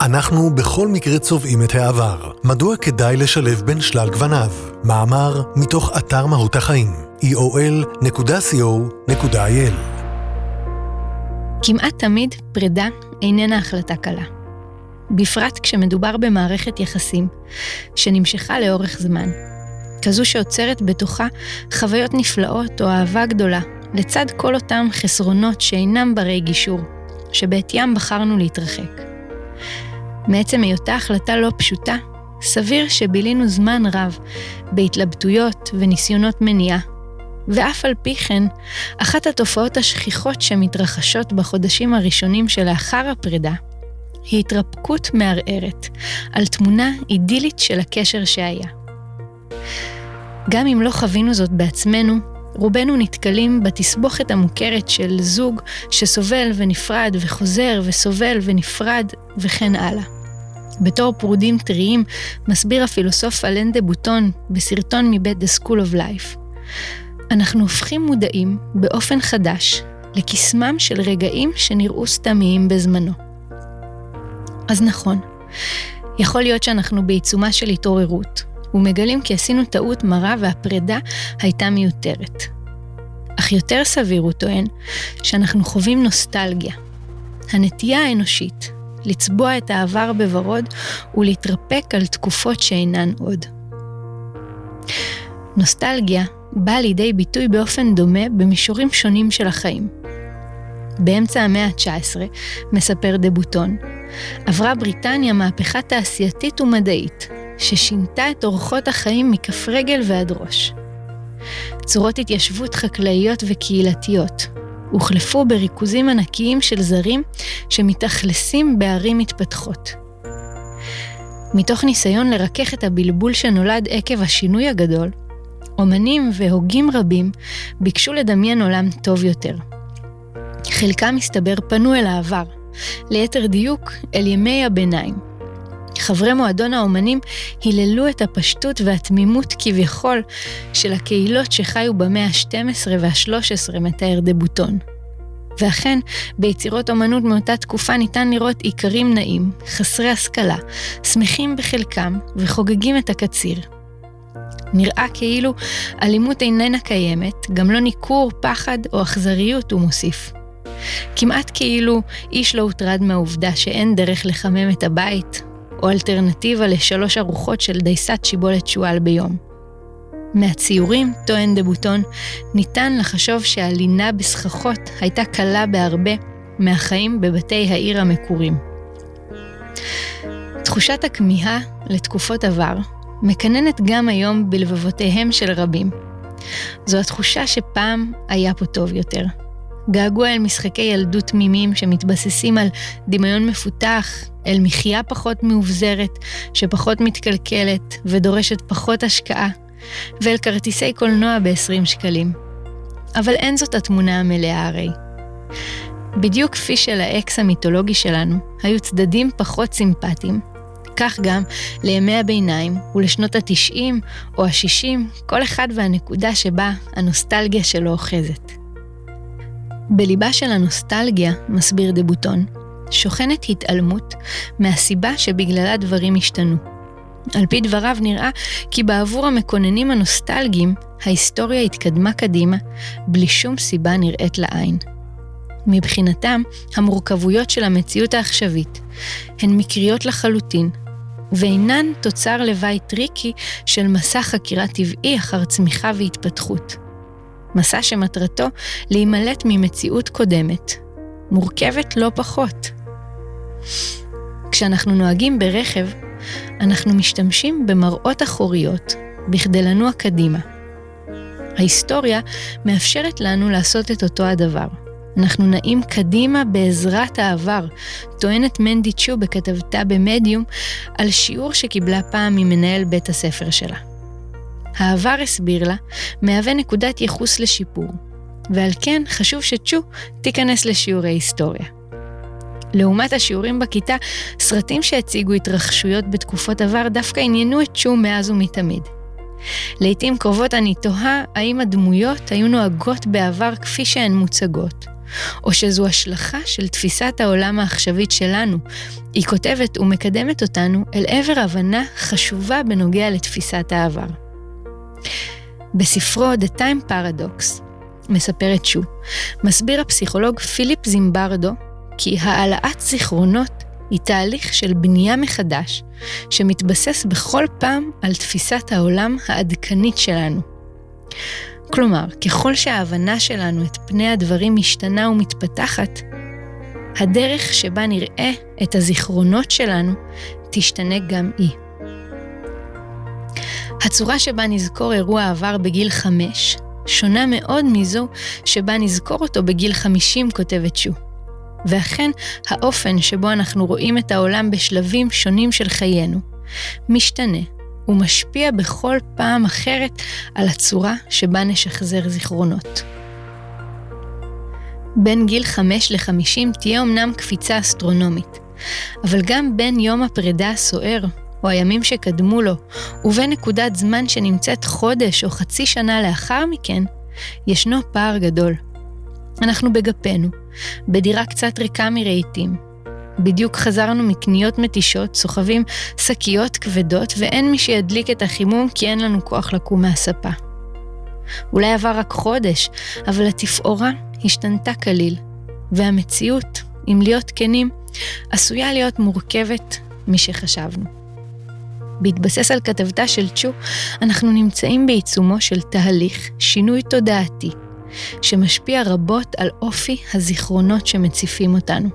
אנחנו בכל מקרה צובעים את העבר. מדוע כדאי לשלב בין שלל גווניו? מאמר מתוך אתר מהות החיים, eol.co.il כמעט תמיד פרידה איננה החלטה קלה. בפרט כשמדובר במערכת יחסים שנמשכה לאורך זמן. כזו שעוצרת בתוכה חוויות נפלאות או אהבה גדולה, לצד כל אותם חסרונות שאינם ברי גישור, שבעטיים בחרנו להתרחק. מעצם היותה החלטה לא פשוטה, סביר שבילינו זמן רב בהתלבטויות וניסיונות מניעה. ואף על פי כן, אחת התופעות השכיחות שמתרחשות בחודשים הראשונים שלאחר הפרידה, היא התרפקות מערערת על תמונה אידילית של הקשר שהיה. גם אם לא חווינו זאת בעצמנו, רובנו נתקלים בתסבוכת המוכרת של זוג שסובל ונפרד וחוזר וסובל ונפרד וכן הלאה. בתור פרודים טריים, מסביר הפילוסוף אלן דה בוטון בסרטון מבית The School of Life. אנחנו הופכים מודעים באופן חדש לקסמם של רגעים שנראו סתמיים בזמנו. אז נכון, יכול להיות שאנחנו בעיצומה של התעוררות, ומגלים כי עשינו טעות מרה והפרידה הייתה מיותרת. אך יותר סביר, הוא טוען, שאנחנו חווים נוסטלגיה. הנטייה האנושית לצבוע את העבר בוורוד ולהתרפק על תקופות שאינן עוד. נוסטלגיה באה לידי ביטוי באופן דומה במישורים שונים של החיים. באמצע המאה ה-19, מספר דה בוטון, עברה בריטניה מהפכה תעשייתית ומדעית, ששינתה את אורחות החיים מכף רגל ועד ראש. צורות התיישבות חקלאיות וקהילתיות הוחלפו בריכוזים ענקיים של זרים שמתאכלסים בערים מתפתחות. מתוך ניסיון לרכך את הבלבול שנולד עקב השינוי הגדול, אומנים והוגים רבים ביקשו לדמיין עולם טוב יותר. חלקם, מסתבר, פנו אל העבר, ליתר דיוק, אל ימי הביניים. חברי מועדון האומנים היללו את הפשטות והתמימות כביכול של הקהילות שחיו במאה ה-12 וה-13, מתאר דה בוטון. ואכן, ביצירות אומנות מאותה תקופה ניתן לראות איכרים נעים, חסרי השכלה, שמחים בחלקם וחוגגים את הקציר. נראה כאילו אלימות איננה קיימת, גם לא ניכור, פחד או אכזריות, הוא מוסיף. כמעט כאילו איש לא הוטרד מהעובדה שאין דרך לחמם את הבית, או אלטרנטיבה לשלוש ארוחות של דייסת שיבולת שועל ביום. מהציורים, טוען דה בוטון, ניתן לחשוב שהלינה בסככות הייתה קלה בהרבה מהחיים בבתי העיר המקורים. תחושת הכמיהה לתקופות עבר מקננת גם היום בלבבותיהם של רבים. זו התחושה שפעם היה פה טוב יותר. געגוע אל משחקי ילדות תמימים שמתבססים על דמיון מפותח, אל מחיה פחות מאובזרת, שפחות מתקלקלת ודורשת פחות השקעה, ואל כרטיסי קולנוע ב-20 שקלים. אבל אין זאת התמונה המלאה הרי. בדיוק כפי שלאקס המיתולוגי שלנו היו צדדים פחות סימפטיים, כך גם לימי הביניים ולשנות התשעים או השישים, כל אחד והנקודה שבה הנוסטלגיה שלו אוחזת. בליבה של הנוסטלגיה, מסביר דה בוטון, שוכנת התעלמות מהסיבה שבגללה דברים השתנו. על פי דבריו נראה כי בעבור המקוננים הנוסטלגיים, ההיסטוריה התקדמה קדימה בלי שום סיבה נראית לעין. מבחינתם, המורכבויות של המציאות העכשווית הן מקריות לחלוטין, ואינן תוצר לוואי טריקי של מסע חקירה טבעי אחר צמיחה והתפתחות. מסע שמטרתו להימלט ממציאות קודמת, מורכבת לא פחות. כשאנחנו נוהגים ברכב, אנחנו משתמשים במראות אחוריות בכדי לנוע קדימה. ההיסטוריה מאפשרת לנו לעשות את אותו הדבר. אנחנו נעים קדימה בעזרת העבר, טוענת מנדי צ'ו בכתבתה במדיום על שיעור שקיבלה פעם ממנהל בית הספר שלה. העבר, הסביר לה, מהווה נקודת ייחוס לשיפור, ועל כן חשוב שצ'ו תיכנס לשיעורי היסטוריה. לעומת השיעורים בכיתה, סרטים שהציגו התרחשויות בתקופות עבר דווקא עניינו את צ'ו מאז ומתמיד. לעתים קרובות אני תוהה האם הדמויות היו נוהגות בעבר כפי שהן מוצגות, או שזו השלכה של תפיסת העולם העכשווית שלנו. היא כותבת ומקדמת אותנו אל עבר הבנה חשובה בנוגע לתפיסת העבר. בספרו The Time Paradox, מספרת שו, מסביר הפסיכולוג פיליפ זימברדו כי העלאת זיכרונות היא תהליך של בנייה מחדש, שמתבסס בכל פעם על תפיסת העולם העדכנית שלנו. כלומר, ככל שההבנה שלנו את פני הדברים משתנה ומתפתחת, הדרך שבה נראה את הזיכרונות שלנו תשתנה גם היא. הצורה שבה נזכור אירוע עבר בגיל חמש שונה מאוד מזו שבה נזכור אותו בגיל חמישים, כותבת שו. ואכן, האופן שבו אנחנו רואים את העולם בשלבים שונים של חיינו, משתנה ומשפיע בכל פעם אחרת על הצורה שבה נשחזר זיכרונות. בין גיל 5 ל-50 תהיה אמנם קפיצה אסטרונומית, אבל גם בין יום הפרידה הסוער, או הימים שקדמו לו, ובין נקודת זמן שנמצאת חודש או חצי שנה לאחר מכן, ישנו פער גדול. אנחנו בגפנו, בדירה קצת ריקה מרהיטים. בדיוק חזרנו מקניות מתישות, סוחבים שקיות כבדות, ואין מי שידליק את החימום כי אין לנו כוח לקום מהספה. אולי עבר רק חודש, אבל התפאורה השתנתה כליל, והמציאות, אם להיות כנים, עשויה להיות מורכבת משחשבנו. בהתבסס על כתבתה של צ'ו, אנחנו נמצאים בעיצומו של תהליך שינוי תודעתי, שמשפיע רבות על אופי הזיכרונות שמציפים אותנו.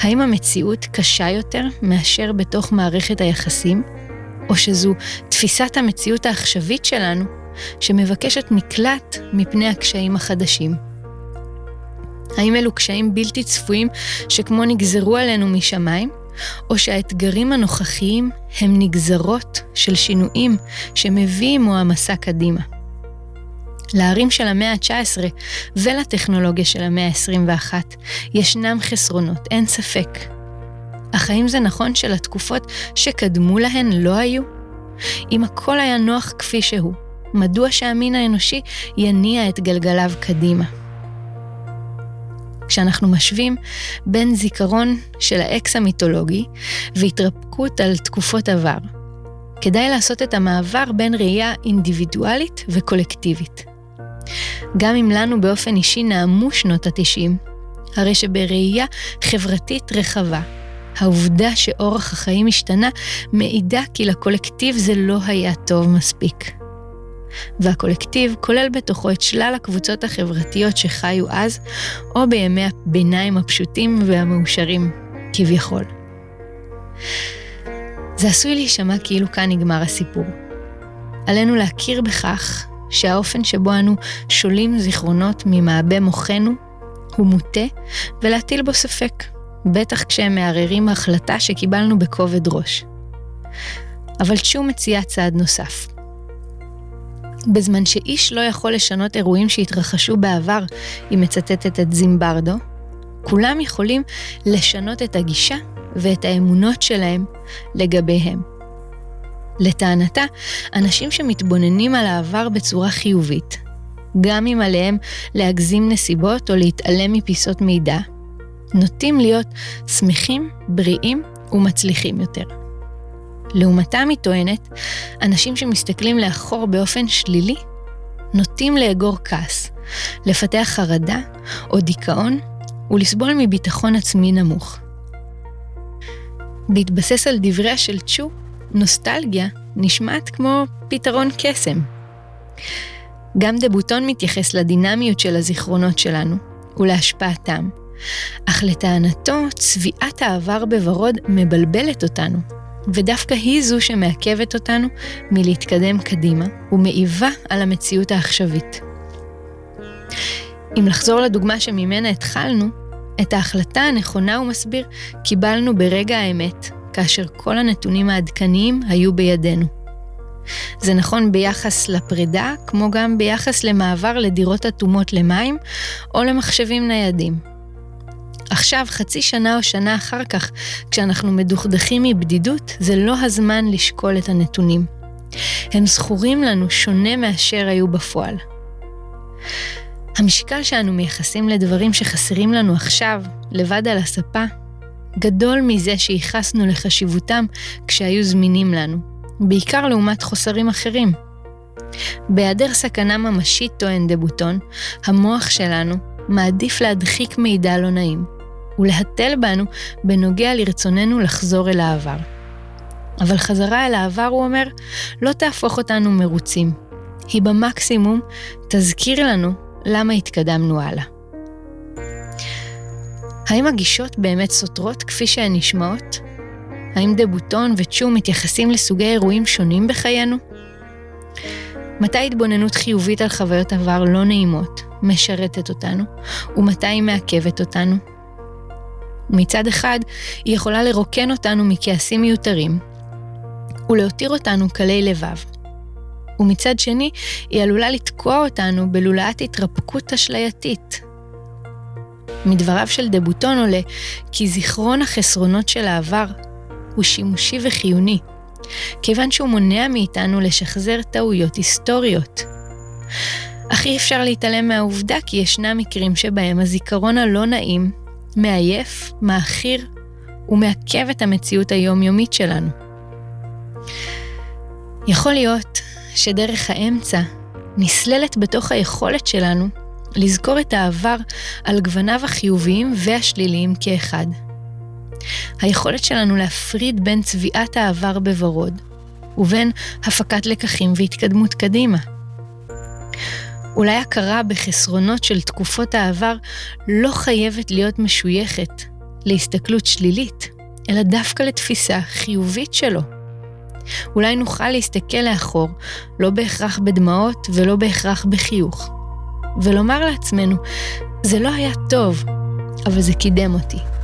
האם המציאות קשה יותר מאשר בתוך מערכת היחסים, או שזו תפיסת המציאות העכשווית שלנו, שמבקשת מקלט מפני הקשיים החדשים? האם אלו קשיים בלתי צפויים שכמו נגזרו עלינו משמיים, או שהאתגרים הנוכחיים הם נגזרות של שינויים שמביא עמו המסע קדימה? לערים של המאה ה-19 ולטכנולוגיה של המאה ה-21 ישנם חסרונות, אין ספק. אך האם זה נכון שלתקופות שקדמו להן לא היו? אם הכל היה נוח כפי שהוא, מדוע שהמין האנושי יניע את גלגליו קדימה? כשאנחנו משווים בין זיכרון של האקס המיתולוגי והתרפקות על תקופות עבר, כדאי לעשות את המעבר בין ראייה אינדיבידואלית וקולקטיבית. גם אם לנו באופן אישי נעמו שנות התשעים, הרי שבראייה חברתית רחבה, העובדה שאורח החיים השתנה מעידה כי לקולקטיב זה לא היה טוב מספיק. והקולקטיב כולל בתוכו את שלל הקבוצות החברתיות שחיו אז, או בימי הביניים הפשוטים והמאושרים, כביכול. זה עשוי להישמע כאילו כאן נגמר הסיפור. עלינו להכיר בכך שהאופן שבו אנו שולים זיכרונות ממעבה מוחנו הוא מוטה ולהטיל בו ספק, בטח כשהם מערערים החלטה שקיבלנו בכובד ראש. אבל צ'ו מציע צעד נוסף. בזמן שאיש לא יכול לשנות אירועים שהתרחשו בעבר, היא מצטטת את זימברדו, כולם יכולים לשנות את הגישה ואת האמונות שלהם לגביהם. לטענתה, אנשים שמתבוננים על העבר בצורה חיובית, גם אם עליהם להגזים נסיבות או להתעלם מפיסות מידע, נוטים להיות שמחים, בריאים ומצליחים יותר. לעומתם היא טוענת, אנשים שמסתכלים לאחור באופן שלילי, נוטים לאגור כעס, לפתח חרדה או דיכאון ולסבול מביטחון עצמי נמוך. בהתבסס על דבריה של צ'ו, נוסטלגיה נשמעת כמו פתרון קסם. גם דבוטון מתייחס לדינמיות של הזיכרונות שלנו ולהשפעתם, אך לטענתו צביעת העבר בוורוד מבלבלת אותנו, ודווקא היא זו שמעכבת אותנו מלהתקדם קדימה ומעיבה על המציאות העכשווית. אם לחזור לדוגמה שממנה התחלנו, את ההחלטה הנכונה הוא מסביר קיבלנו ברגע האמת, כאשר כל הנתונים העדכניים היו בידינו. זה נכון ביחס לפרידה, כמו גם ביחס למעבר לדירות אטומות למים או למחשבים ניידים. עכשיו, חצי שנה או שנה אחר כך, כשאנחנו מדוכדכים מבדידות, זה לא הזמן לשקול את הנתונים. הם זכורים לנו שונה מאשר היו בפועל. המשקל שאנו מייחסים לדברים שחסרים לנו עכשיו, לבד על הספה, גדול מזה שייחסנו לחשיבותם כשהיו זמינים לנו, בעיקר לעומת חוסרים אחרים. בהיעדר סכנה ממשית, טוען דה בוטון, המוח שלנו מעדיף להדחיק מידע לא נעים, ולהתל בנו בנוגע לרצוננו לחזור אל העבר. אבל חזרה אל העבר, הוא אומר, לא תהפוך אותנו מרוצים. היא במקסימום תזכיר לנו למה התקדמנו הלאה. האם הגישות באמת סותרות כפי שהן נשמעות? האם דה בוטון וצ'ו מתייחסים לסוגי אירועים שונים בחיינו? מתי התבוננות חיובית על חוויות עבר לא נעימות משרתת אותנו, ומתי היא מעכבת אותנו? מצד אחד, היא יכולה לרוקן אותנו מכעסים מיותרים, ולהותיר אותנו קלי לבב. ומצד שני, היא עלולה לתקוע אותנו בלולאת התרפקות אשלייתית. מדבריו של דבוטון עולה כי זיכרון החסרונות של העבר הוא שימושי וחיוני, כיוון שהוא מונע מאיתנו לשחזר טעויות היסטוריות. אך אי אפשר להתעלם מהעובדה כי ישנם מקרים שבהם הזיכרון הלא נעים מעייף, מעכיר ומעכב את המציאות היומיומית שלנו. יכול להיות שדרך האמצע נסללת בתוך היכולת שלנו לזכור את העבר על גווניו החיוביים והשליליים כאחד. היכולת שלנו להפריד בין צביעת העבר בוורוד ובין הפקת לקחים והתקדמות קדימה. אולי הכרה בחסרונות של תקופות העבר לא חייבת להיות משויכת להסתכלות שלילית, אלא דווקא לתפיסה חיובית שלו. אולי נוכל להסתכל לאחור, לא בהכרח בדמעות ולא בהכרח בחיוך, ולומר לעצמנו, זה לא היה טוב, אבל זה קידם אותי.